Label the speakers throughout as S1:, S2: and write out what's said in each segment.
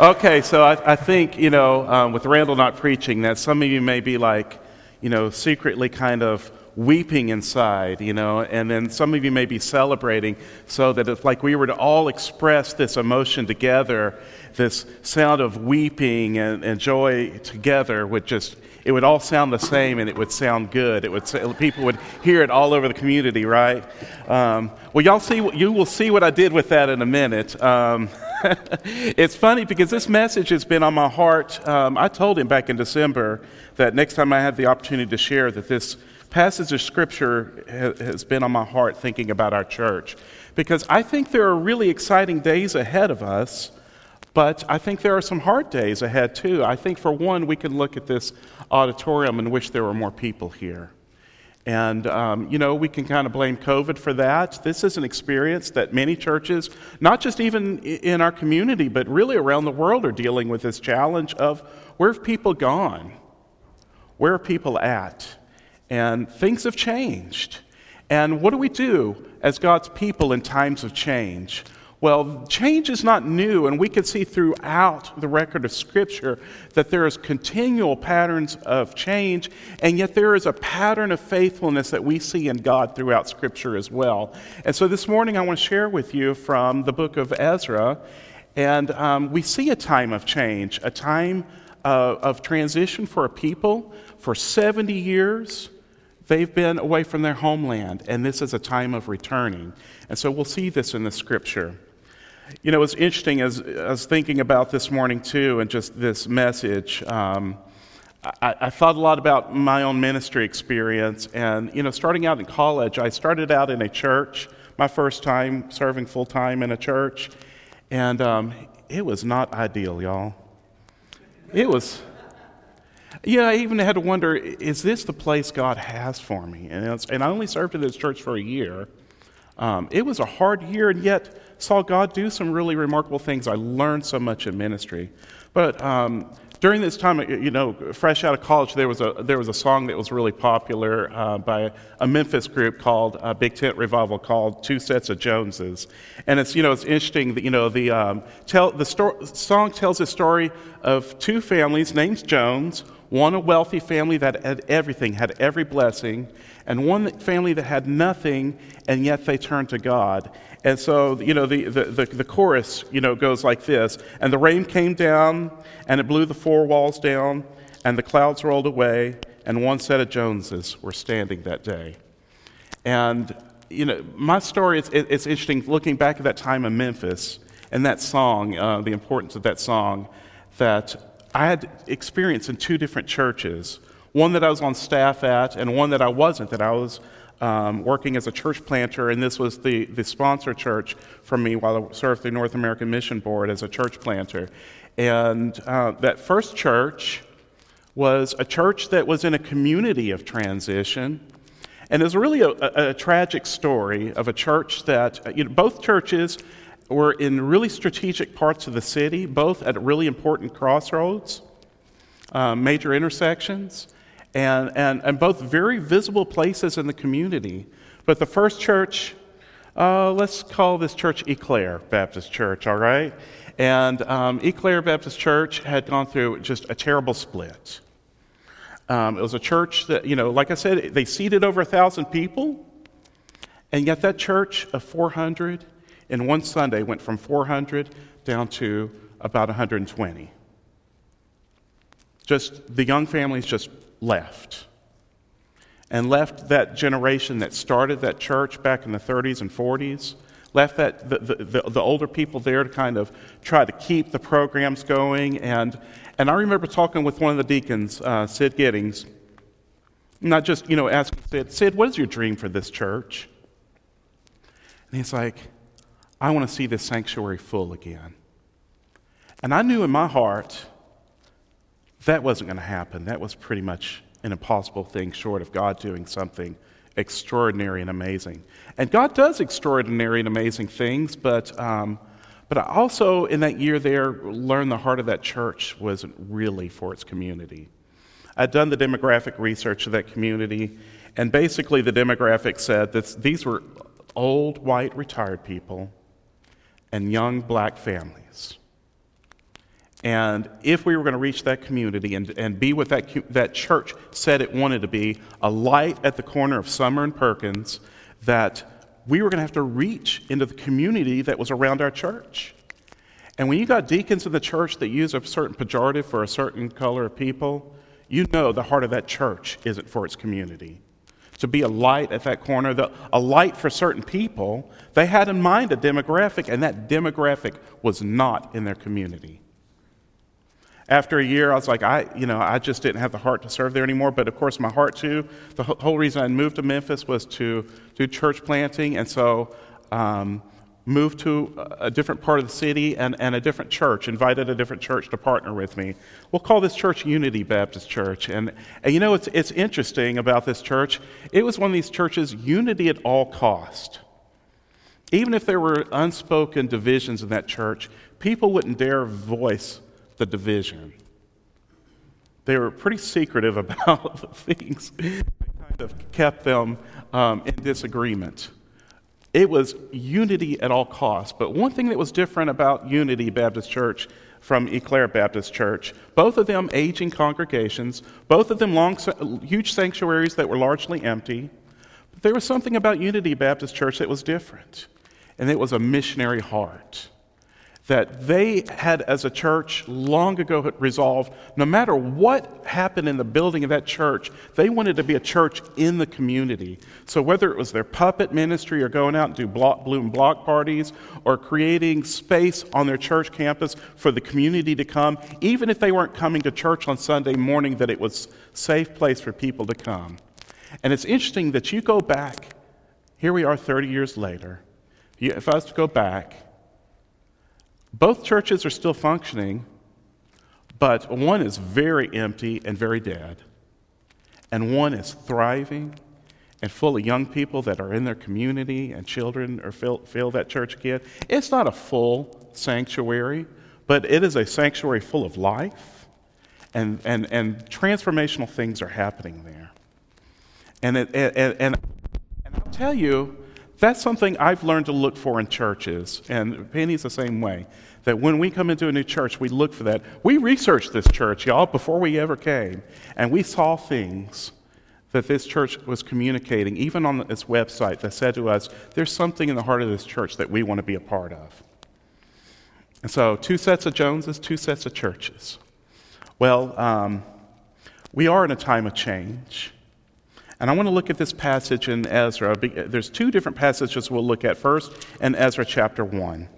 S1: Okay, so I, I think, you know, um, with Randall not preaching, that some of you may be like, you know, secretly kind of weeping inside, you know, and then some of you may be celebrating so that if like we were to all express this emotion together, this sound of weeping and, and joy together would just, it would all sound the same and it would sound good. It would, people would hear it all over the community, right? Um, well, y'all see, you will see what I did with that in a minute. Um, it's funny because this message has been on my heart. Um, I told him back in December that next time I had the opportunity to share that this passage of scripture has been on my heart thinking about our church because I think there are really exciting days ahead of us, but I think there are some hard days ahead too. I think, for one, we can look at this auditorium and wish there were more people here. And, um, you know, we can kind of blame COVID for that. This is an experience that many churches, not just even in our community, but really around the world, are dealing with this challenge of where have people gone? Where are people at? And things have changed. And what do we do as God's people in times of change? Well, change is not new, and we can see throughout the record of Scripture that there is continual patterns of change, and yet there is a pattern of faithfulness that we see in God throughout Scripture as well. And so this morning I want to share with you from the book of Ezra, and um, we see a time of change, a time uh, of transition for a people. For 70 years, they've been away from their homeland, and this is a time of returning. And so we'll see this in the Scripture. You know, it's interesting as I was thinking about this morning too, and just this message. Um, I, I, thought a lot about my own ministry experience, and you know, starting out in college, I started out in a church. My first time serving full time in a church, and um, it was not ideal, y'all. It was. Yeah, I even had to wonder: Is this the place God has for me? And, and I only served in this church for a year. Um, it was a hard year, and yet saw God do some really remarkable things. I learned so much in ministry. But um, during this time, you know, fresh out of college, there was a, there was a song that was really popular uh, by a Memphis group called uh, Big Tent Revival called Two Sets of Joneses. And it's, you know, it's interesting that, you know, the, um, tell, the sto- song tells a story of two families named Jones, one a wealthy family that had everything, had every blessing, and one family that had nothing, and yet they turned to God. And so, you know, the, the, the, the, chorus, you know, goes like this And the rain came down, and it blew the four walls down, and the clouds rolled away, and one set of Joneses were standing that day. And, you know, my story, it's, it's interesting looking back at that time in Memphis and that song, uh, the importance of that song, that I had experience in two different churches one that I was on staff at, and one that I wasn't, that I was um, working as a church planter, and this was the, the sponsor church for me while I served the North American Mission Board as a church planter. And uh, that first church was a church that was in a community of transition. And it was really a, a, a tragic story of a church that, you know, both churches were in really strategic parts of the city, both at really important crossroads, uh, major intersections and, and, and both very visible places in the community. But the first church, uh, let's call this church Eclair Baptist Church, all right? And um, Eclair Baptist Church had gone through just a terrible split. Um, it was a church that, you know, like I said, they seated over a thousand people, and yet that church of 400 in one Sunday went from 400 down to about 120. Just the young families just left. And left that generation that started that church back in the 30s and 40s, left that, the, the, the, older people there to kind of try to keep the programs going. And, and I remember talking with one of the deacons, uh, Sid Giddings, not just, you know, asking Sid, Sid, what is your dream for this church? And he's like, I want to see this sanctuary full again. And I knew in my heart that wasn't going to happen. That was pretty much an impossible thing, short of God doing something extraordinary and amazing. And God does extraordinary and amazing things, but, um, but I also, in that year there, learned the heart of that church wasn't really for its community. I'd done the demographic research of that community, and basically the demographic said that these were old, white, retired people and young black families. And if we were going to reach that community and, and be what that, that church said it wanted to be, a light at the corner of Summer and Perkins, that we were going to have to reach into the community that was around our church. And when you got deacons in the church that use a certain pejorative for a certain color of people, you know the heart of that church isn't for its community. To be a light at that corner, the, a light for certain people, they had in mind a demographic, and that demographic was not in their community. After a year, I was like, I, you know, I just didn't have the heart to serve there anymore. But of course, my heart too. The whole reason I moved to Memphis was to do church planting, and so um, moved to a different part of the city and, and a different church. Invited a different church to partner with me. We'll call this church Unity Baptist Church. And, and you know, it's it's interesting about this church. It was one of these churches, unity at all cost. Even if there were unspoken divisions in that church, people wouldn't dare voice the division. They were pretty secretive about the things that kind of kept them um, in disagreement. It was unity at all costs. But one thing that was different about Unity Baptist Church from Eclair Baptist Church, both of them aging congregations, both of them long, huge sanctuaries that were largely empty. But there was something about Unity Baptist Church that was different, and it was a missionary heart that they had, as a church, long ago resolved no matter what happened in the building of that church, they wanted to be a church in the community. So, whether it was their puppet ministry or going out and do block, bloom block parties or creating space on their church campus for the community to come, even if they weren't coming to church on Sunday morning, that it was a safe place for people to come. And it's interesting that you go back, here we are 30 years later. If I was to go back, both churches are still functioning, but one is very empty and very dead, and one is thriving and full of young people that are in their community and children or fill, fill that church again. It's not a full sanctuary, but it is a sanctuary full of life, and, and, and transformational things are happening there. And, it, and, and, and I'll tell you, that's something I've learned to look for in churches, and Penny's the same way. That when we come into a new church, we look for that. We researched this church, y'all, before we ever came, and we saw things that this church was communicating, even on its website, that said to us, there's something in the heart of this church that we want to be a part of. And so, two sets of Joneses, two sets of churches. Well, um, we are in a time of change. And I want to look at this passage in Ezra. There's two different passages we'll look at first in Ezra chapter 1.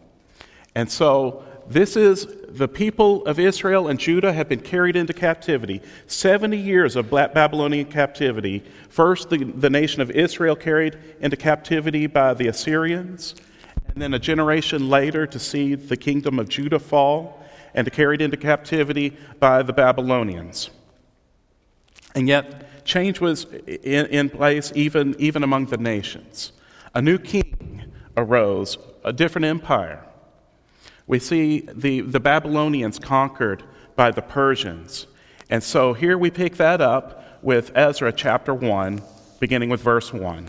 S1: And so this is the people of Israel and Judah have been carried into captivity. 70 years of Babylonian captivity. First, the, the nation of Israel carried into captivity by the Assyrians, and then a generation later to see the kingdom of Judah fall and carried into captivity by the Babylonians. And yet, change was in, in place even, even among the nations. A new king arose, a different empire. We see the, the Babylonians conquered by the Persians. And so here we pick that up with Ezra chapter 1, beginning with verse 1.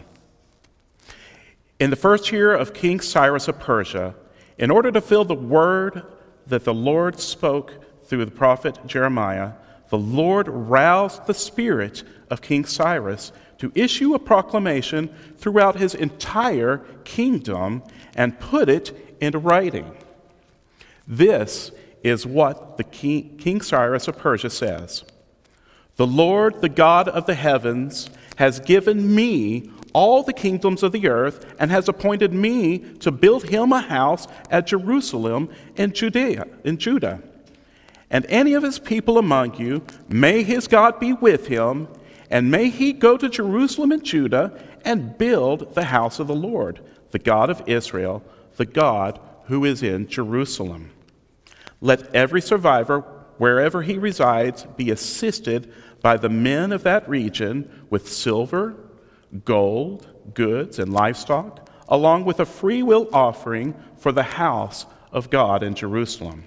S1: In the first year of King Cyrus of Persia, in order to fill the word that the Lord spoke through the prophet Jeremiah, the Lord roused the spirit of King Cyrus to issue a proclamation throughout his entire kingdom and put it into writing. This is what the king, king Cyrus of Persia says The Lord, the God of the heavens, has given me all the kingdoms of the earth and has appointed me to build him a house at Jerusalem in Judea in Judah. And any of his people among you, may his God be with him, and may he go to Jerusalem and Judah and build the house of the Lord, the God of Israel, the God who is in Jerusalem. Let every survivor, wherever he resides, be assisted by the men of that region with silver, gold, goods, and livestock, along with a free will offering for the house of God in Jerusalem.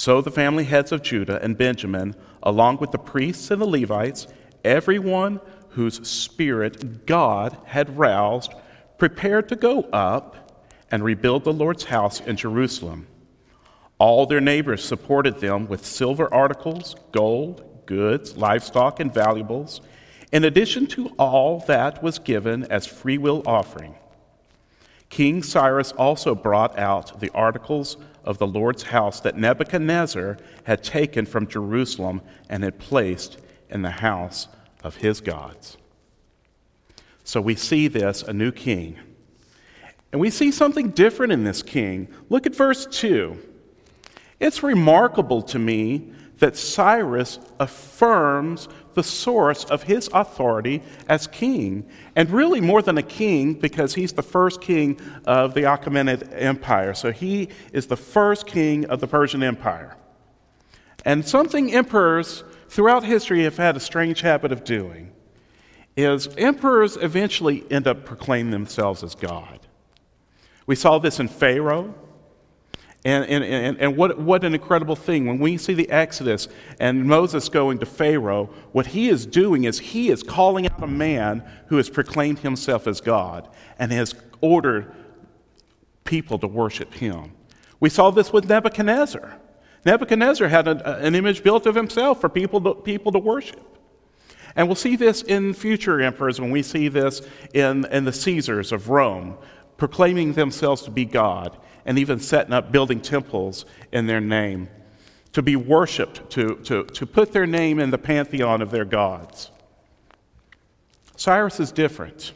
S1: So the family heads of Judah and Benjamin, along with the priests and the Levites, everyone whose spirit God had roused, prepared to go up and rebuild the Lord's house in Jerusalem. All their neighbors supported them with silver articles, gold, goods, livestock, and valuables, in addition to all that was given as freewill offering. King Cyrus also brought out the articles of the Lord's house that Nebuchadnezzar had taken from Jerusalem and had placed in the house of his gods. So we see this a new king. And we see something different in this king. Look at verse 2. It's remarkable to me that Cyrus affirms the source of his authority as king, and really more than a king because he's the first king of the Achaemenid Empire. So he is the first king of the Persian Empire. And something emperors throughout history have had a strange habit of doing is emperors eventually end up proclaiming themselves as God. We saw this in Pharaoh. And, and, and, and what, what an incredible thing. When we see the Exodus and Moses going to Pharaoh, what he is doing is he is calling out a man who has proclaimed himself as God and has ordered people to worship him. We saw this with Nebuchadnezzar. Nebuchadnezzar had an image built of himself for people to, people to worship. And we'll see this in future emperors when we see this in, in the Caesars of Rome, proclaiming themselves to be God and even setting up building temples in their name to be worshiped, to, to, to put their name in the pantheon of their gods. Cyrus is different.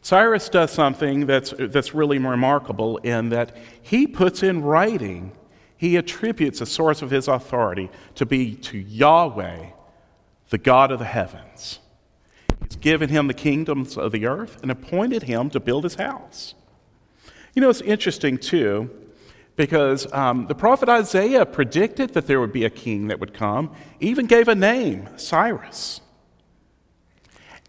S1: Cyrus does something that's, that's really remarkable in that he puts in writing, he attributes the source of his authority to be to Yahweh, the God of the heavens. He's given him the kingdoms of the earth and appointed him to build his house. You know, it's interesting too, because um, the prophet Isaiah predicted that there would be a king that would come, even gave a name, Cyrus.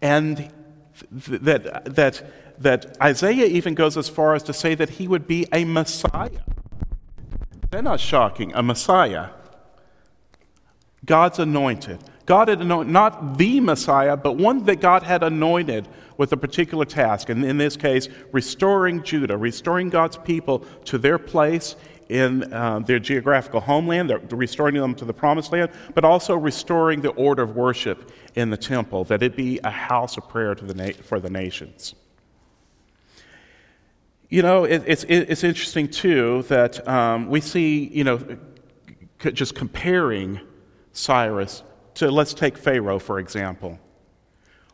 S1: And th- that, that, that Isaiah even goes as far as to say that he would be a Messiah. They're not shocking, a Messiah. God's anointed. God had anointed, not the Messiah, but one that God had anointed with a particular task. And in this case, restoring Judah, restoring God's people to their place in uh, their geographical homeland, restoring them to the promised land, but also restoring the order of worship in the temple, that it be a house of prayer the na- for the nations. You know, it, it's, it's interesting too that um, we see, you know, just comparing Cyrus to, let's take Pharaoh, for example.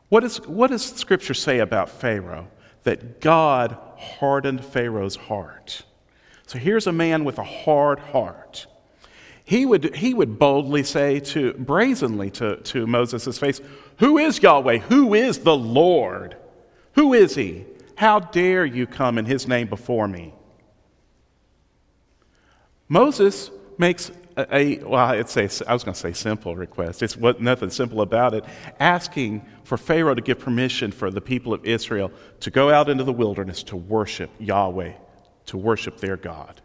S1: What, is, what does Scripture say about Pharaoh? That God hardened Pharaoh's heart. So here's a man with a hard heart. He would, he would boldly say to, brazenly to, to Moses' face, Who is Yahweh? Who is the Lord? Who is he? How dare you come in his name before me? Moses makes a, well, it's a, I was going to say simple request. It's what, nothing simple about it. Asking for Pharaoh to give permission for the people of Israel to go out into the wilderness to worship Yahweh, to worship their God.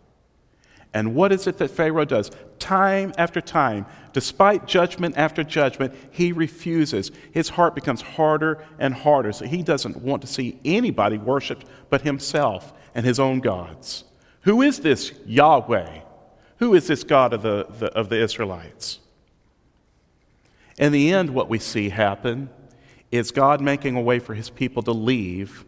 S1: And what is it that Pharaoh does? Time after time, despite judgment after judgment, he refuses. His heart becomes harder and harder. So he doesn't want to see anybody worshiped but himself and his own gods. Who is this Yahweh? Who is this God of the, the, of the Israelites? In the end, what we see happen is God making a way for his people to leave,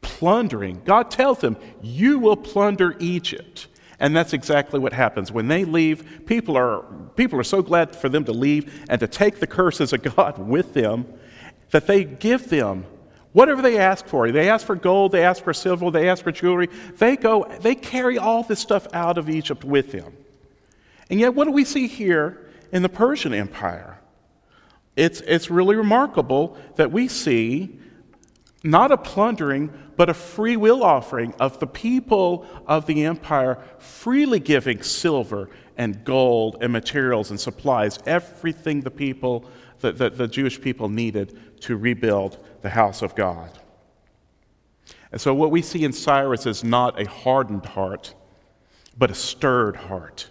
S1: plundering. God tells them, You will plunder Egypt. And that's exactly what happens. When they leave, people are, people are so glad for them to leave and to take the curses of God with them that they give them whatever they ask for. They ask for gold, they ask for silver, they ask for jewelry. They go, they carry all this stuff out of Egypt with them. And yet, what do we see here in the Persian Empire? It's, it's really remarkable that we see not a plundering, but a free will offering of the people of the empire freely giving silver and gold and materials and supplies, everything the people, that the, the Jewish people needed to rebuild the house of God. And so, what we see in Cyrus is not a hardened heart, but a stirred heart.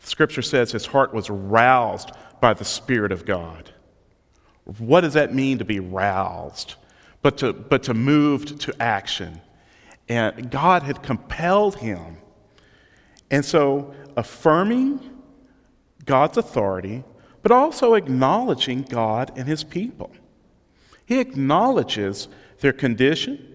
S1: Scripture says his heart was roused by the Spirit of God. What does that mean to be roused? But to, but to move to action. And God had compelled him And so, affirming God's authority, but also acknowledging God and his people. He acknowledges their condition.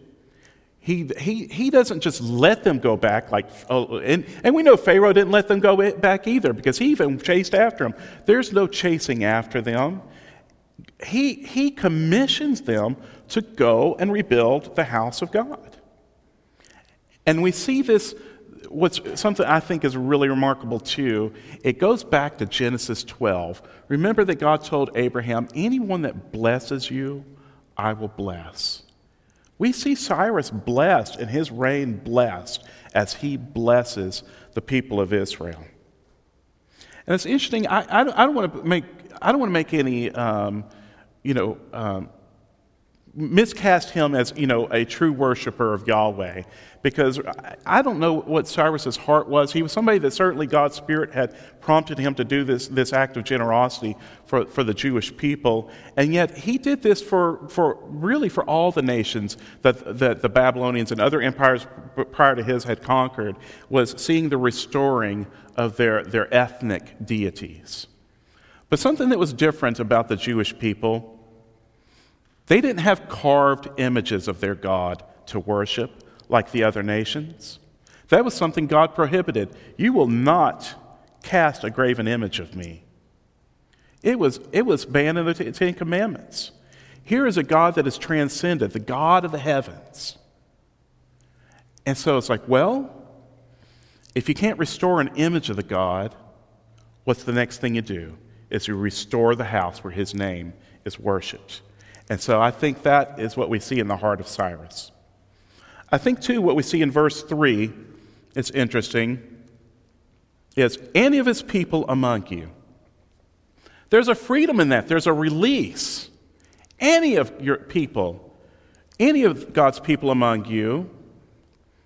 S1: He, he, he doesn't just let them go back like, oh, and, and we know Pharaoh didn't let them go back either because he even chased after them. There's no chasing after them. He, he commissions them to go and rebuild the house of God. And we see this, what's something I think is really remarkable too. It goes back to Genesis 12. Remember that God told Abraham, anyone that blesses you, I will bless. We see Cyrus blessed and his reign blessed as he blesses the people of Israel. And it's interesting, I, I, don't, I don't want to make, I don't want to make any, um, you know, um, miscast him as, you know, a true worshiper of Yahweh because I don't know what Cyrus's heart was. He was somebody that certainly God's Spirit had prompted him to do this, this act of generosity for, for the Jewish people. And yet he did this for, for really for all the nations that, that the Babylonians and other empires prior to his had conquered, was seeing the restoring of their, their ethnic deities. But something that was different about the Jewish people, they didn't have carved images of their God to worship like the other nations. That was something God prohibited. You will not cast a graven image of me. It was, it was banned in the Ten Commandments. Here is a God that is transcended, the God of the heavens. And so it's like, well, if you can't restore an image of the God, what's the next thing you do? Is you restore the house where his name is worshiped. And so I think that is what we see in the heart of Cyrus. I think, too, what we see in verse 3 is interesting is any of his people among you. There's a freedom in that, there's a release. Any of your people, any of God's people among you,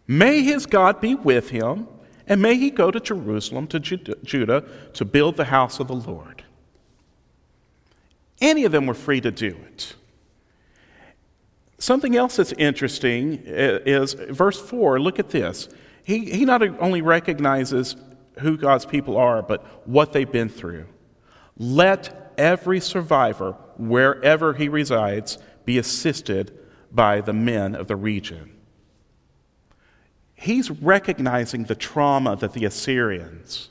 S1: may his God be with him, and may he go to Jerusalem, to Judah, to build the house of the Lord. Any of them were free to do it. Something else that's interesting is verse 4. Look at this. He, he not only recognizes who God's people are, but what they've been through. Let every survivor, wherever he resides, be assisted by the men of the region. He's recognizing the trauma that the Assyrians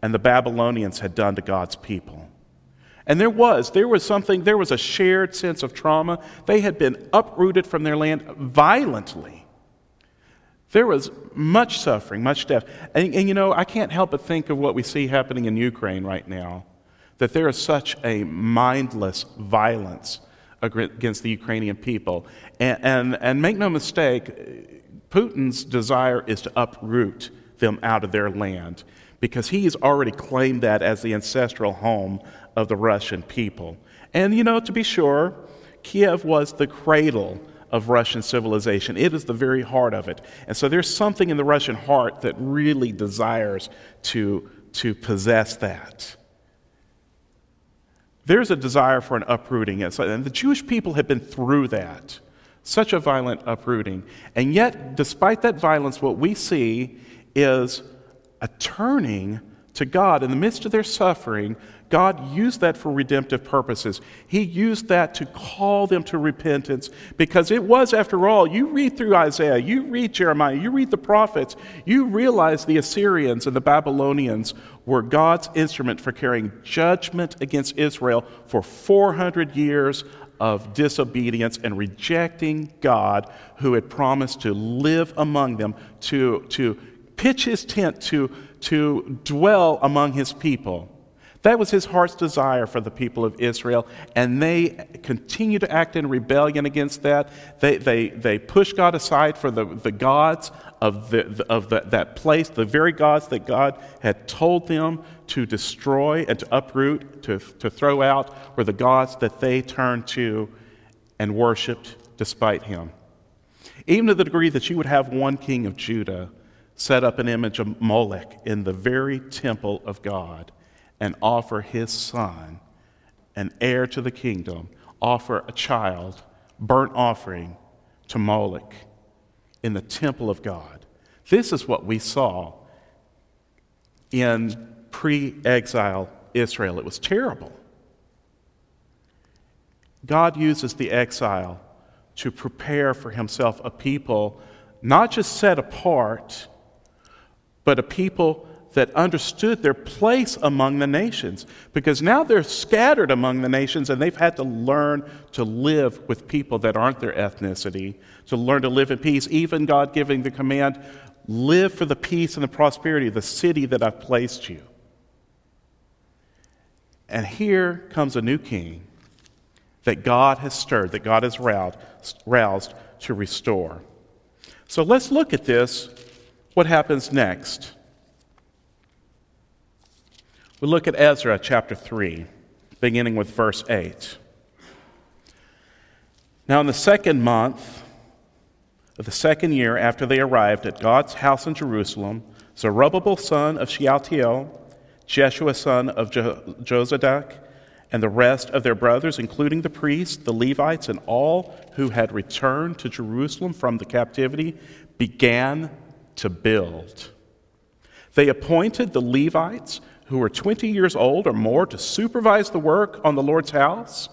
S1: and the Babylonians had done to God's people. And there was, there was something, there was a shared sense of trauma. They had been uprooted from their land violently. There was much suffering, much death. And, and, you know, I can't help but think of what we see happening in Ukraine right now that there is such a mindless violence against the Ukrainian people. And, and, and make no mistake, Putin's desire is to uproot them out of their land because he's already claimed that as the ancestral home of the Russian people. And you know, to be sure, Kiev was the cradle of Russian civilization. It is the very heart of it. And so there's something in the Russian heart that really desires to, to possess that. There's a desire for an uprooting. And the Jewish people have been through that. Such a violent uprooting. And yet, despite that violence, what we see is a turning to God. In the midst of their suffering, God used that for redemptive purposes. He used that to call them to repentance because it was, after all, you read through Isaiah, you read Jeremiah, you read the prophets, you realize the Assyrians and the Babylonians were God's instrument for carrying judgment against Israel for 400 years of disobedience and rejecting God who had promised to live among them, to, to pitch his tent, to, to dwell among his people. That was his heart's desire for the people of Israel, and they continue to act in rebellion against that. They, they, they push God aside for the, the gods of, the, of the, that place, the very gods that God had told them to destroy and to uproot, to, to throw out, were the gods that they turned to and worshiped despite him. Even to the degree that you would have one king of Judah set up an image of Molech in the very temple of God and offer his son, an heir to the kingdom, offer a child, burnt offering to Moloch in the temple of God. This is what we saw in pre exile Israel. It was terrible. God uses the exile to prepare for himself a people not just set apart, but a people that understood their place among the nations. Because now they're scattered among the nations and they've had to learn to live with people that aren't their ethnicity, to learn to live in peace. Even God giving the command live for the peace and the prosperity of the city that I've placed you. And here comes a new king that God has stirred, that God has roused, roused to restore. So let's look at this. What happens next? We look at Ezra chapter 3, beginning with verse 8. Now, in the second month of the second year after they arrived at God's house in Jerusalem, Zerubbabel son of Shealtiel, Jeshua son of jo- Jozadak, and the rest of their brothers, including the priests, the Levites, and all who had returned to Jerusalem from the captivity, began to build. They appointed the Levites, who were 20 years old or more, to supervise the work on the Lord's house,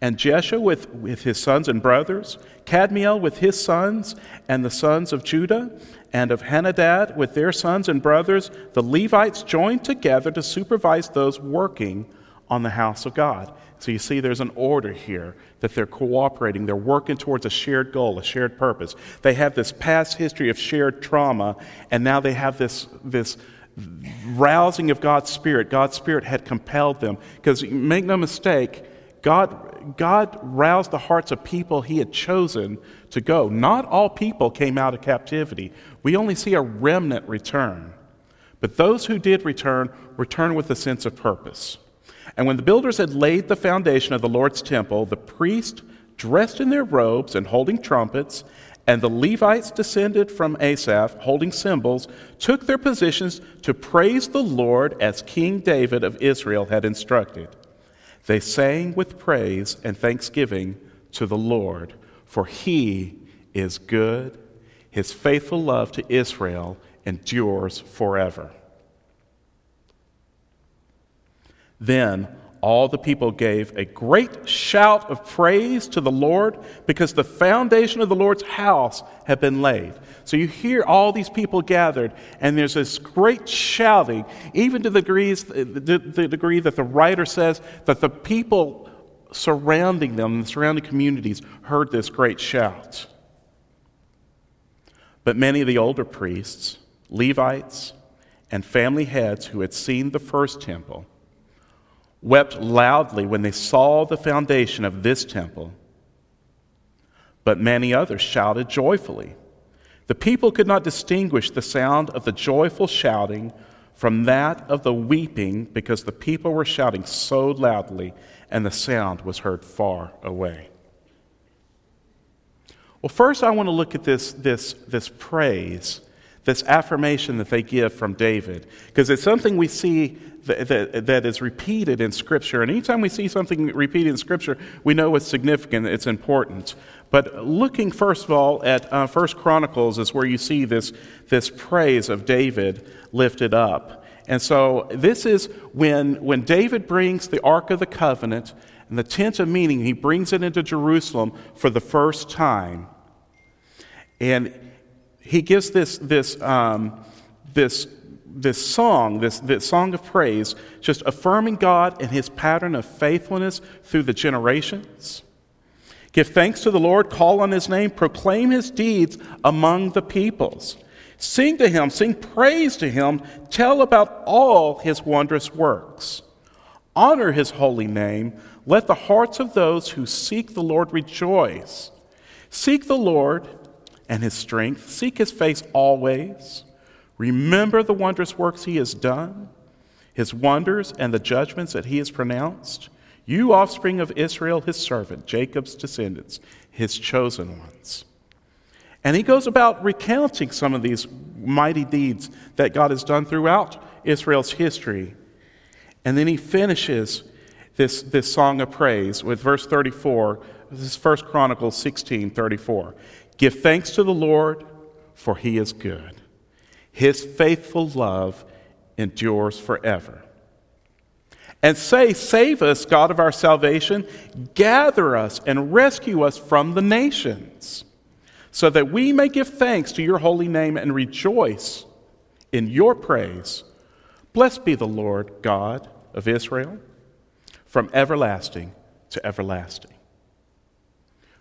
S1: and Jeshua with, with his sons and brothers, Kadmiel with his sons, and the sons of Judah, and of Henadad with their sons and brothers, the Levites joined together to supervise those working on the house of God. So you see, there's an order here that they're cooperating, they're working towards a shared goal, a shared purpose. They have this past history of shared trauma, and now they have this, this rousing of God's Spirit. God's Spirit had compelled them. Because make no mistake, God, God roused the hearts of people he had chosen to go. Not all people came out of captivity. We only see a remnant return. But those who did return, returned with a sense of purpose. And when the builders had laid the foundation of the Lord's temple, the priests, dressed in their robes and holding trumpets, and the Levites descended from Asaph, holding cymbals, took their positions to praise the Lord as King David of Israel had instructed. They sang with praise and thanksgiving to the Lord, for he is good. His faithful love to Israel endures forever. Then all the people gave a great shout of praise to the Lord because the foundation of the Lord's house had been laid. So you hear all these people gathered, and there's this great shouting, even to the, degrees, the, degree that the writer says that the people surrounding them, the surrounding communities, heard this great shout. But many of the older priests, Levites, and family heads who had seen the first temple, wept loudly when they saw the foundation of this temple. But many others shouted joyfully. The people could not distinguish the sound of the joyful shouting from that of the weeping because the people were shouting so loudly and the sound was heard far away. Well, first, I want to look at this, this, this praise, this affirmation that they give from David, because it's something we see that, that, that is repeated in Scripture. And anytime we see something repeated in Scripture, we know it's significant, it's important. But looking first of all at uh, First Chronicles is where you see this, this praise of David lifted up. And so this is when, when David brings the Ark of the Covenant and the tent of meeting, he brings it into Jerusalem for the first time. And he gives this, this, um, this this song, this, this song of praise, just affirming God and his pattern of faithfulness through the generations. Give thanks to the Lord, call on his name, proclaim his deeds among the peoples. Sing to him, sing praise to him, tell about all his wondrous works. Honor his holy name. Let the hearts of those who seek the Lord rejoice. Seek the Lord and his strength, seek his face always. Remember the wondrous works he has done, his wonders and the judgments that he has pronounced. You, offspring of Israel, his servant, Jacob's descendants, his chosen ones. And he goes about recounting some of these mighty deeds that God has done throughout Israel's history. And then he finishes this, this song of praise with verse 34. This is 1 Chronicles 16 34. Give thanks to the Lord, for he is good his faithful love endures forever. And say, Save us, God of our salvation, gather us and rescue us from the nations, so that we may give thanks to your holy name and rejoice in your praise. Blessed be the Lord God of Israel from everlasting to everlasting.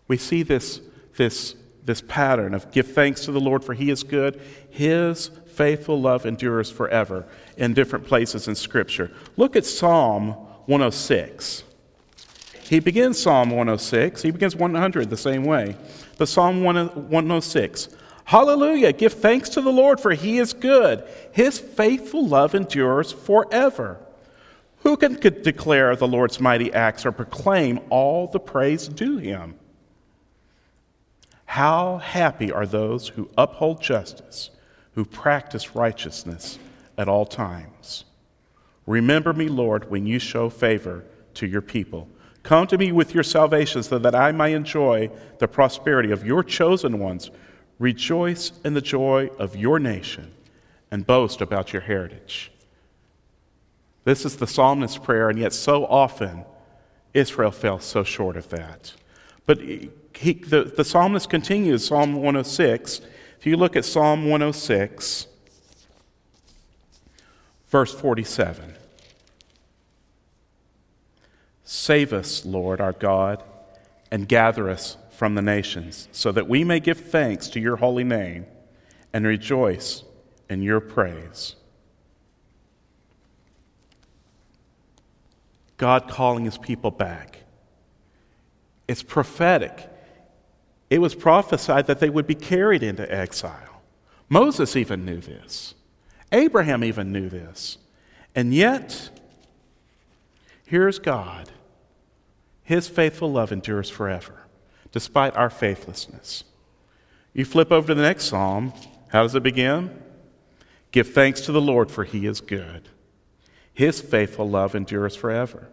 S1: We see this, this, this pattern of give thanks to the Lord for he is good. His faithful love endures forever in different places in Scripture. Look at Psalm 106. He begins Psalm 106, he begins 100 the same way. But Psalm 106 Hallelujah! Give thanks to the Lord, for he is good. His faithful love endures forever. Who can declare the Lord's mighty acts or proclaim all the praise due him? How happy are those who uphold justice, who practice righteousness at all times. Remember me, Lord, when you show favor to your people. Come to me with your salvation so that I may enjoy the prosperity of your chosen ones. Rejoice in the joy of your nation and boast about your heritage. This is the psalmist's prayer, and yet so often Israel fell so short of that. But he, the, the psalmist continues, Psalm 106. If you look at Psalm 106, verse 47 Save us, Lord our God, and gather us from the nations, so that we may give thanks to your holy name and rejoice in your praise. God calling his people back. It's prophetic. It was prophesied that they would be carried into exile. Moses even knew this. Abraham even knew this. And yet, here's God. His faithful love endures forever, despite our faithlessness. You flip over to the next psalm. How does it begin? Give thanks to the Lord, for he is good. His faithful love endures forever.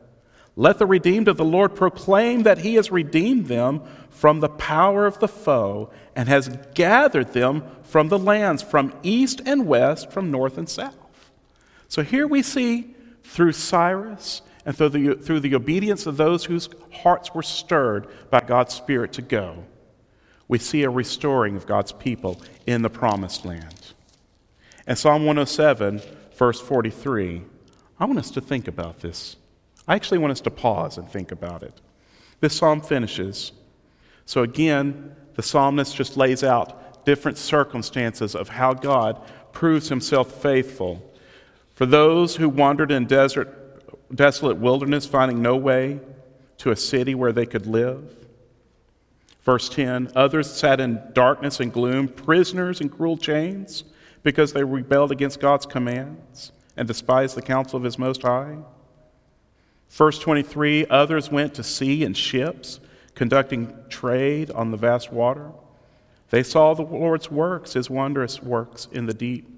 S1: Let the redeemed of the Lord proclaim that he has redeemed them from the power of the foe and has gathered them from the lands, from east and west, from north and south. So here we see through Cyrus and through the, through the obedience of those whose hearts were stirred by God's Spirit to go, we see a restoring of God's people in the promised land. And Psalm 107, verse 43, I want us to think about this. I actually want us to pause and think about it. This psalm finishes. So again, the psalmist just lays out different circumstances of how God proves himself faithful. For those who wandered in desert, desolate wilderness, finding no way to a city where they could live. Verse 10 Others sat in darkness and gloom, prisoners in cruel chains, because they rebelled against God's commands and despised the counsel of His Most High. Verse 23 Others went to sea in ships, conducting trade on the vast water. They saw the Lord's works, His wondrous works in the deep.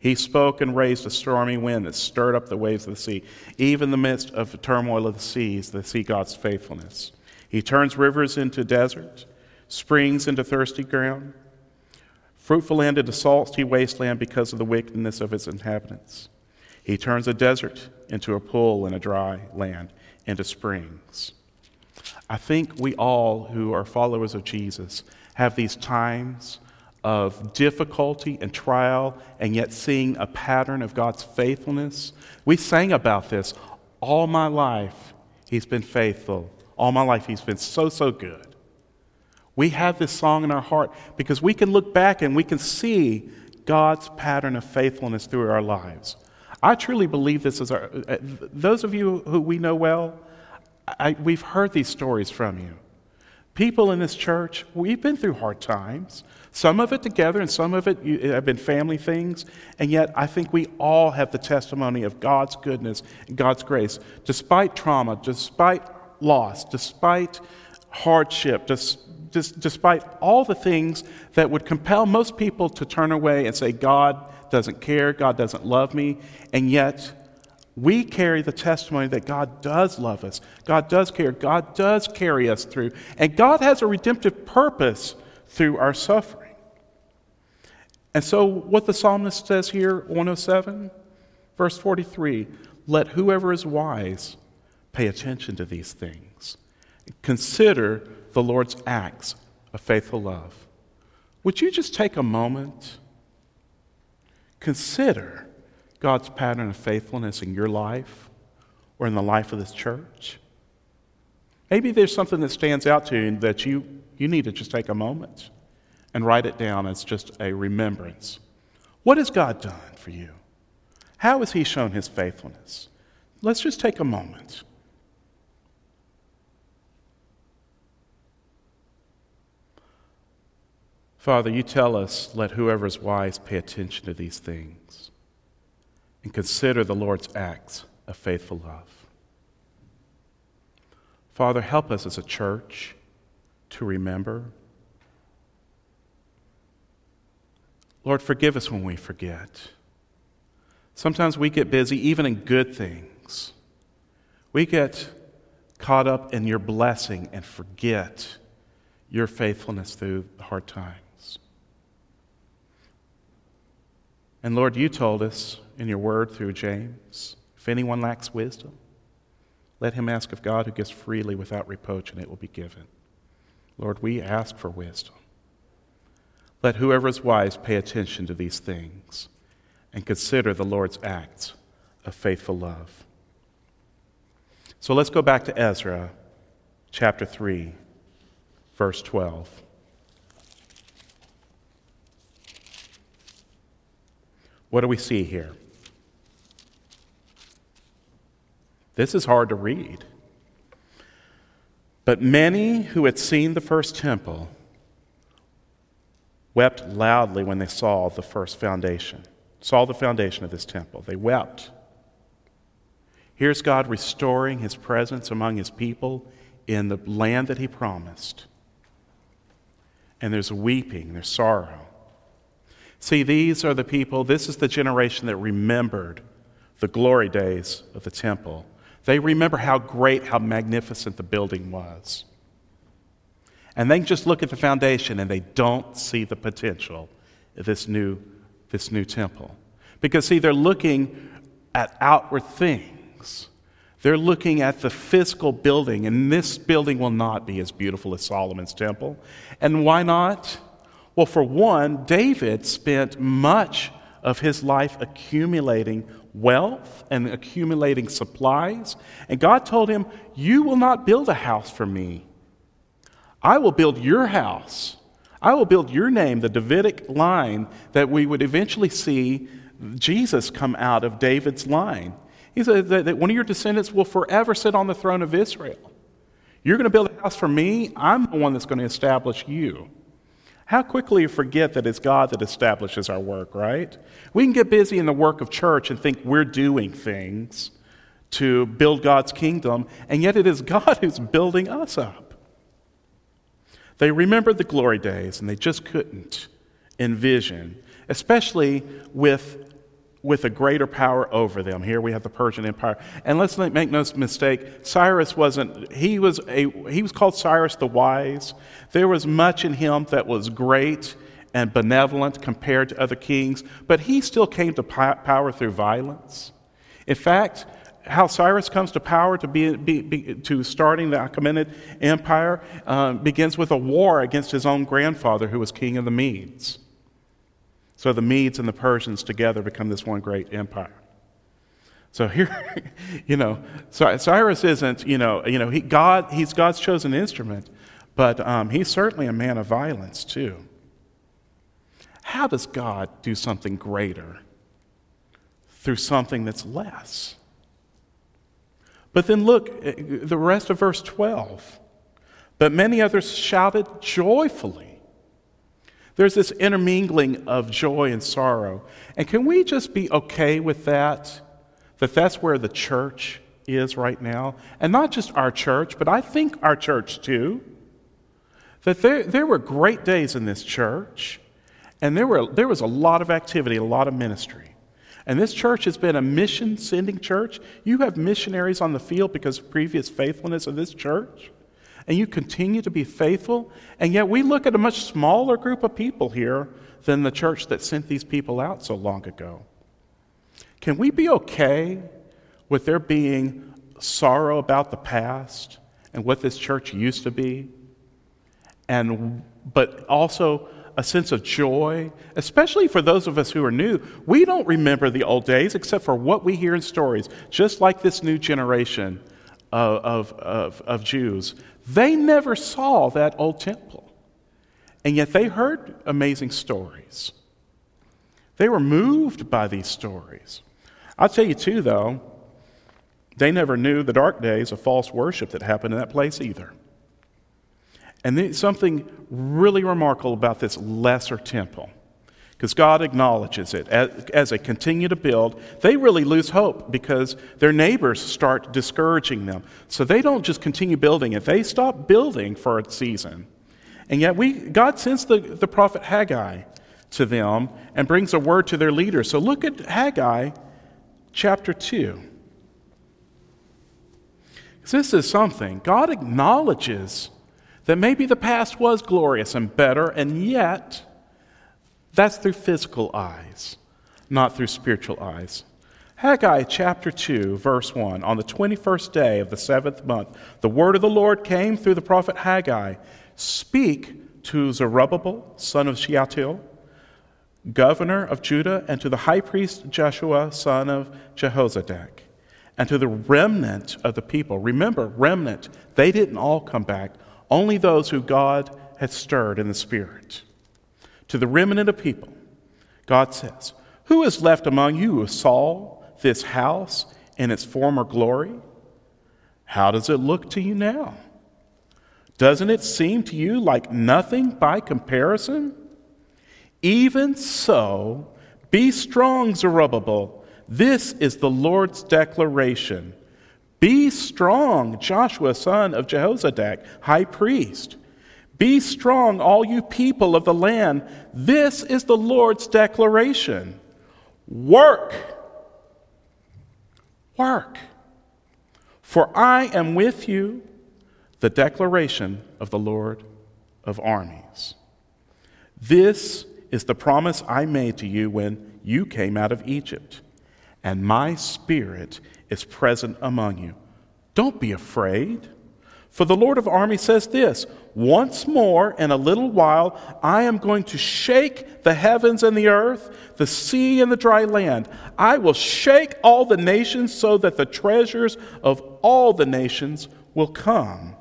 S1: He spoke and raised a stormy wind that stirred up the waves of the sea. Even in the midst of the turmoil of the seas, they see God's faithfulness. He turns rivers into desert, springs into thirsty ground, fruitful land into salty wasteland because of the wickedness of its inhabitants. He turns a desert into a pool and a dry land into springs. I think we all who are followers of Jesus have these times of difficulty and trial, and yet seeing a pattern of God's faithfulness. We sang about this all my life. He's been faithful. All my life, He's been so, so good. We have this song in our heart because we can look back and we can see God's pattern of faithfulness through our lives. I truly believe this is our, uh, those of you who we know well, I, we've heard these stories from you. People in this church, we've been through hard times. Some of it together, and some of it have been family things. And yet, I think we all have the testimony of God's goodness and God's grace, despite trauma, despite loss, despite hardship, despite all the things that would compel most people to turn away and say, God doesn't care, God doesn't love me. And yet, we carry the testimony that God does love us, God does care, God does carry us through, and God has a redemptive purpose through our suffering. And so, what the psalmist says here, 107, Verse 43 Let whoever is wise pay attention to these things. Consider the Lord's acts of faithful love. Would you just take a moment? Consider God's pattern of faithfulness in your life or in the life of this church. Maybe there's something that stands out to you that you, you need to just take a moment and write it down as just a remembrance. What has God done for you? How has He shown His faithfulness? Let's just take a moment. Father, you tell us, let whoever is wise pay attention to these things and consider the Lord's acts of faithful love. Father, help us as a church to remember. Lord, forgive us when we forget. Sometimes we get busy, even in good things. We get caught up in your blessing and forget your faithfulness through hard times. And Lord, you told us in your word through James if anyone lacks wisdom, let him ask of God who gives freely without reproach, and it will be given. Lord, we ask for wisdom. Let whoever is wise pay attention to these things and consider the Lord's acts of faithful love. So let's go back to Ezra chapter 3, verse 12. What do we see here? This is hard to read. But many who had seen the first temple wept loudly when they saw the first foundation, saw the foundation of this temple. They wept. Here's God restoring his presence among his people in the land that he promised. And there's weeping, there's sorrow. See, these are the people, this is the generation that remembered the glory days of the temple. They remember how great, how magnificent the building was. And they just look at the foundation and they don't see the potential of this new, this new temple. Because, see, they're looking at outward things. They're looking at the physical building, and this building will not be as beautiful as Solomon's temple. And why not? Well, for one, David spent much of his life accumulating wealth and accumulating supplies. And God told him, You will not build a house for me. I will build your house. I will build your name, the Davidic line that we would eventually see Jesus come out of David's line. He said that one of your descendants will forever sit on the throne of Israel. You're going to build a house for me. I'm the one that's going to establish you. How quickly you forget that it's God that establishes our work, right? We can get busy in the work of church and think we're doing things to build God's kingdom, and yet it is God who's building us up. They remembered the glory days, and they just couldn't envision, especially with with a greater power over them. Here we have the Persian Empire. And let's make no mistake, Cyrus wasn't, he was, a, he was called Cyrus the Wise. There was much in him that was great and benevolent compared to other kings, but he still came to power through violence. In fact, how Cyrus comes to power to, be, be, be to starting the Achaemenid Empire uh, begins with a war against his own grandfather, who was king of the Medes. So the Medes and the Persians together become this one great empire. So here, you know, Cyrus isn't, you know, you know, he, God, he's God's chosen instrument, but um, he's certainly a man of violence too. How does God do something greater through something that's less? But then look, eh, the rest of verse 12. But many others shouted joyfully there's this intermingling of joy and sorrow. And can we just be okay with that? That that's where the church is right now? And not just our church, but I think our church too. That there, there were great days in this church, and there, were, there was a lot of activity, a lot of ministry. And this church has been a mission sending church. You have missionaries on the field because of previous faithfulness of this church and you continue to be faithful. And yet we look at a much smaller group of people here than the church that sent these people out so long ago. can we be okay with there being sorrow about the past and what this church used to be? And, but also a sense of joy, especially for those of us who are new. We don't remember the old days except for what we hear in stories, just like this new generation of, of, of, of Jews. They never saw that old temple, and yet they heard amazing stories. They were moved by these stories. I'll tell you, too, though, they never knew the dark days of false worship that happened in that place either. And then something really remarkable about this lesser temple, because God acknowledges it as, as, they continue to build. They really lose hope because their neighbors start discouraging them. So they don't just continue building it, they stop building for a season. And yet, we, God sends the, the prophet Haggai to them and brings a word to their leaders. So look at Haggai chapter 2. This is something. God acknowledges that maybe the past was glorious and better, and yet that's through physical eyes, not through spiritual eyes. Haggai chapter 2, verse 1 On the 21st day of the seventh month, the word of the Lord came through the prophet Haggai Speak to Zerubbabel, son of Shealtiel, governor of Judah, and to the high priest Joshua, son of Jehozadak, and to the remnant of the people. Remember, remnant, they didn't all come back. Only those who God had stirred in the Spirit. To the remnant of people, God says, Who is left among you who saw this house in its former glory? How does it look to you now? Doesn't it seem to you like nothing by comparison? Even so, be strong, Zerubbabel. This is the Lord's declaration. Be strong, Joshua, son of Jehozadak, high priest. Be strong, all you people of the land. This is the Lord's declaration. Work. Work. For I am with you, the declaration of the Lord of armies. This is the promise I made to you when you came out of Egypt, and my spirit is present among you. Don't be afraid. For the Lord of armies says this Once more, in a little while, I am going to shake the heavens and the earth, the sea and the dry land. I will shake all the nations so that the treasures of all the nations will come.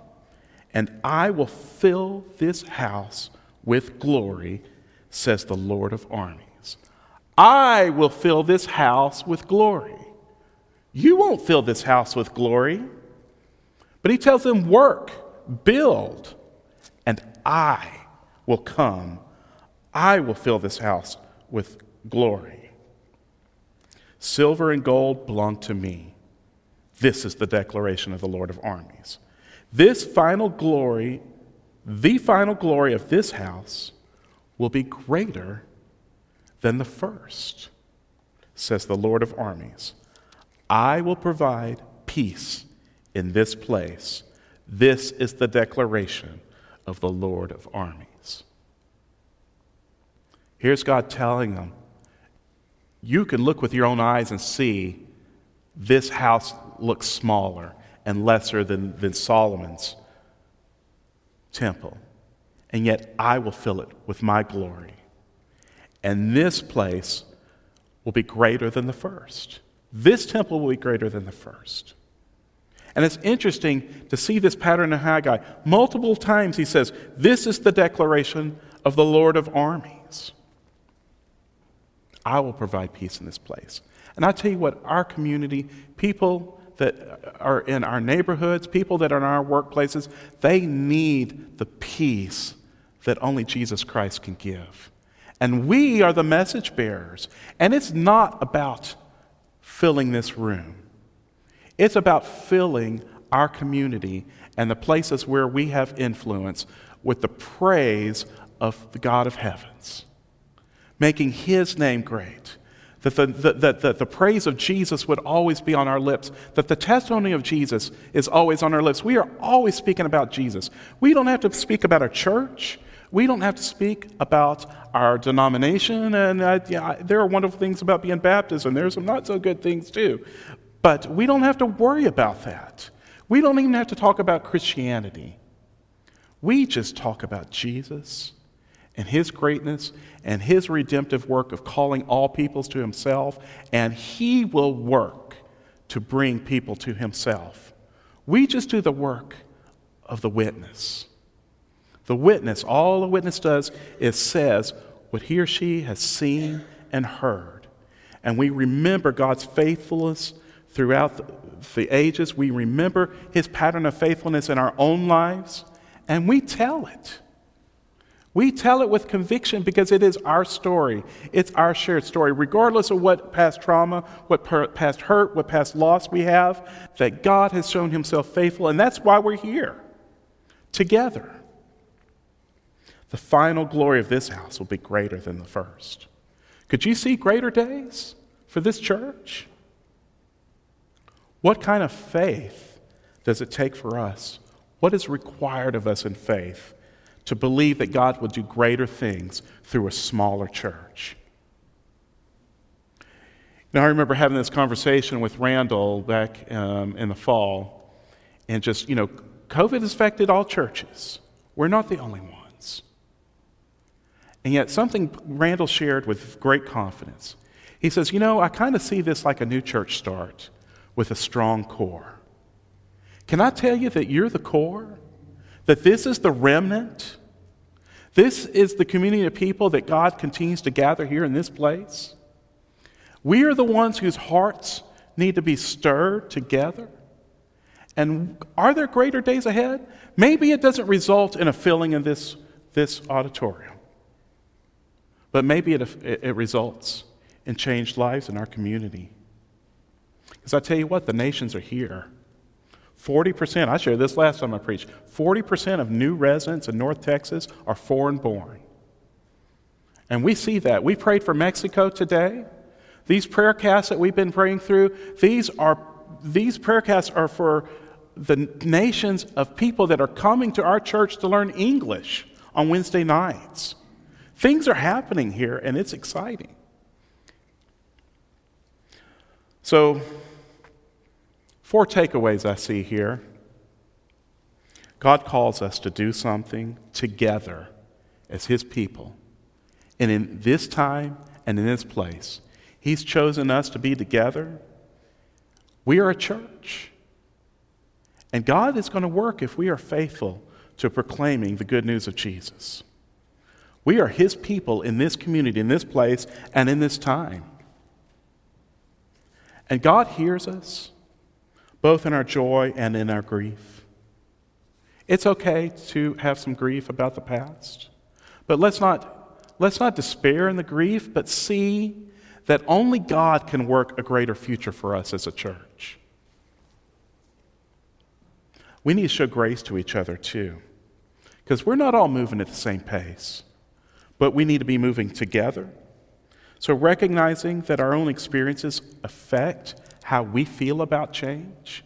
S1: And I will fill this house with glory, says the Lord of armies. I will fill this house with glory. You won't fill this house with glory. But he tells them, Work, build, and I will come. I will fill this house with glory. Silver and gold belong to me. This is the declaration of the Lord of armies. This final glory, the final glory of this house, will be greater than the first, says the Lord of armies. I will provide peace in this place. This is the declaration of the Lord of armies. Here's God telling them you can look with your own eyes and see this house looks smaller and lesser than, than Solomon's temple. And yet I will fill it with my glory. And this place will be greater than the first. This temple will be greater than the first. And it's interesting to see this pattern in Haggai. Multiple times he says, This is the declaration of the Lord of armies. I will provide peace in this place. And I tell you what, our community, people that are in our neighborhoods, people that are in our workplaces, they need the peace that only Jesus Christ can give. And we are the message bearers. And it's not about filling this room. It's about filling our community and the places where we have influence with the praise of the God of heavens, making His name great. That the, the, the, the, praise of Jesus would always be on our lips, that the testimony of Jesus is always on our lips. We are always speaking about Jesus. We don't have to speak about our church. We don't have to speak about our denomination, and uh, yeah, there are wonderful things about being Baptist, and there are some not so good things too. But we don't have to worry about that. We don't even have to talk about Christianity. We just talk about Jesus and his greatness and his redemptive work of calling all peoples to himself, and he will work to bring people to himself. We just do the work of the witness. The witness, all the witness does is says what he or she has seen and heard. And we remember God's faithfulness throughout the, ages. We remember his pattern of faithfulness in our own lives, and we tell it. We tell it with conviction because it is our story. It's our shared story. Regardless of what past trauma, what past hurt, what past loss we have, that God has shown himself faithful, and that's why we're here together. The final glory of this house will be greater than the first. Could you see greater days for this church? What kind of faith does it take for us? What is required of us in faith to believe that God will do greater things through a smaller church? Now, I remember having this conversation with Randall back um, in the fall, and just, you know, COVID has affected all churches. We're not the only ones. And yet, something Randall shared with great confidence. He says, You know, I kind of see this like a new church start with a strong core. Can I tell you that you're the core? That this is the remnant? This is the community of people that God continues to gather here in this place? We are the ones whose hearts need to be stirred together. And are there greater days ahead? Maybe it doesn't result in a filling in this, this auditorium, but maybe it, it results in changed lives in our community. Because I tell you what, the nations are here. 40%, I shared this last time I preached, 40% of new residents in North Texas are foreign born. And we see that. We prayed for Mexico today. These prayer casts that we've been praying through, these are these prayer casts are for the nations of people that are coming to our church to learn English on Wednesday nights. Things are happening here, and it's exciting. So, four takeaways I see here. God calls us to do something together as His people. And in this time and in this place, He's chosen us to be together. We are a church. And God is going to work if we are faithful to proclaiming the good news of Jesus. We are His people in this community, in this place, and in this time. And God hears us, both in our joy and in our grief. It's okay to have some grief about the past, but let's not, let's not despair in the grief, but see that only God can work a greater future for us as a church. We need to show grace to each other too, because we're not all moving at the same pace, but we need to be moving together. So, recognizing that our own experiences affect how we feel about change.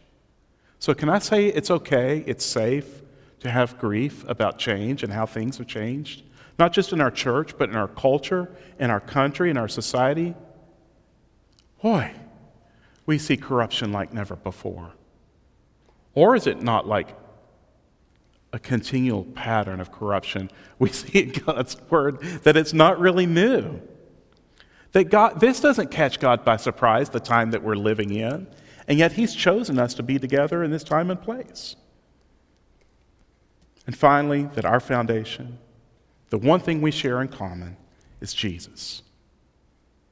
S1: So, can I say it's okay, it's safe to have grief about change and how things have changed? Not just in our church, but in our culture, in our country, in our society. Boy, we see corruption like never before. Or is it not like a continual pattern of corruption? We see in God's word that it's not really new. That God, this doesn't catch God by surprise, the time that we're living in, and yet He's chosen us to be together in this time and place. And finally, that our foundation, the one thing we share in common, is Jesus.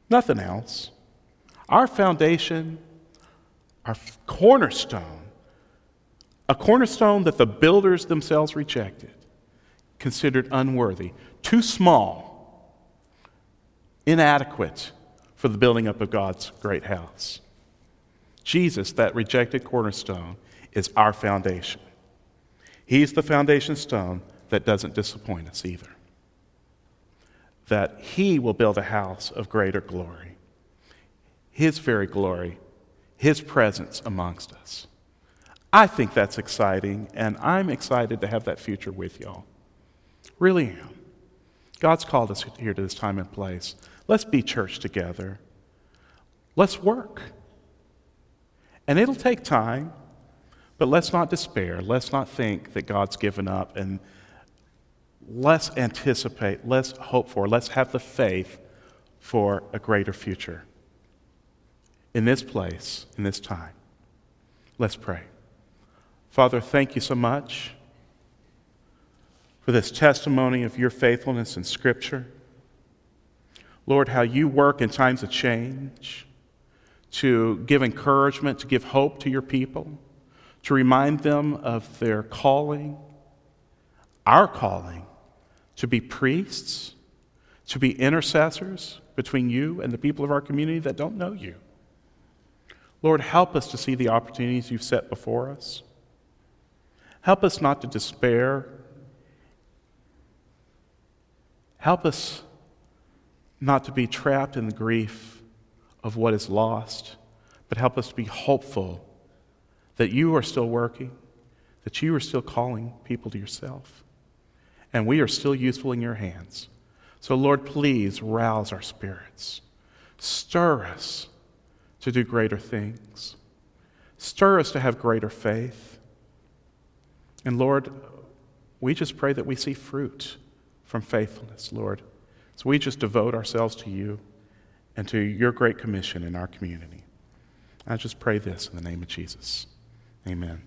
S1: Nothing else. Our foundation, our cornerstone, a cornerstone that the builders themselves rejected, considered unworthy, too small, inadequate for the building up of God's great house. Jesus, that rejected cornerstone, is our foundation. He's the foundation stone that doesn't disappoint us either. That He will build a house of greater glory, His very glory, His presence amongst us. I think that's exciting, and I'm excited to have that future with y'all. Really am. God's called us here to this time and place. Let's be church together. Let's work. And it'll take time, but let's not despair. Let's not think that God's given up. And let's anticipate, let's hope for, let's have the faith for a greater future in this place, in this time. Let's pray. Father, thank you so much for this testimony of your faithfulness in Scripture. Lord, how you work in times of change to give encouragement, to give hope to your people, to remind them of their calling, our calling, to be priests, to be intercessors between you and the people of our community that don't know you. Lord, help us to see the opportunities you've set before us. Help us not to despair. Help us not to be trapped in the grief of what is lost, but help us to be hopeful that you are still working, that you are still calling people to yourself, and we are still useful in your hands. So, Lord, please rouse our spirits. Stir us to do greater things. Stir us to have greater faith. And Lord, we just pray that we see fruit from faithfulness, Lord. So we just devote ourselves to you and to your great commission in our community. I just pray this in the name of Jesus. Amen.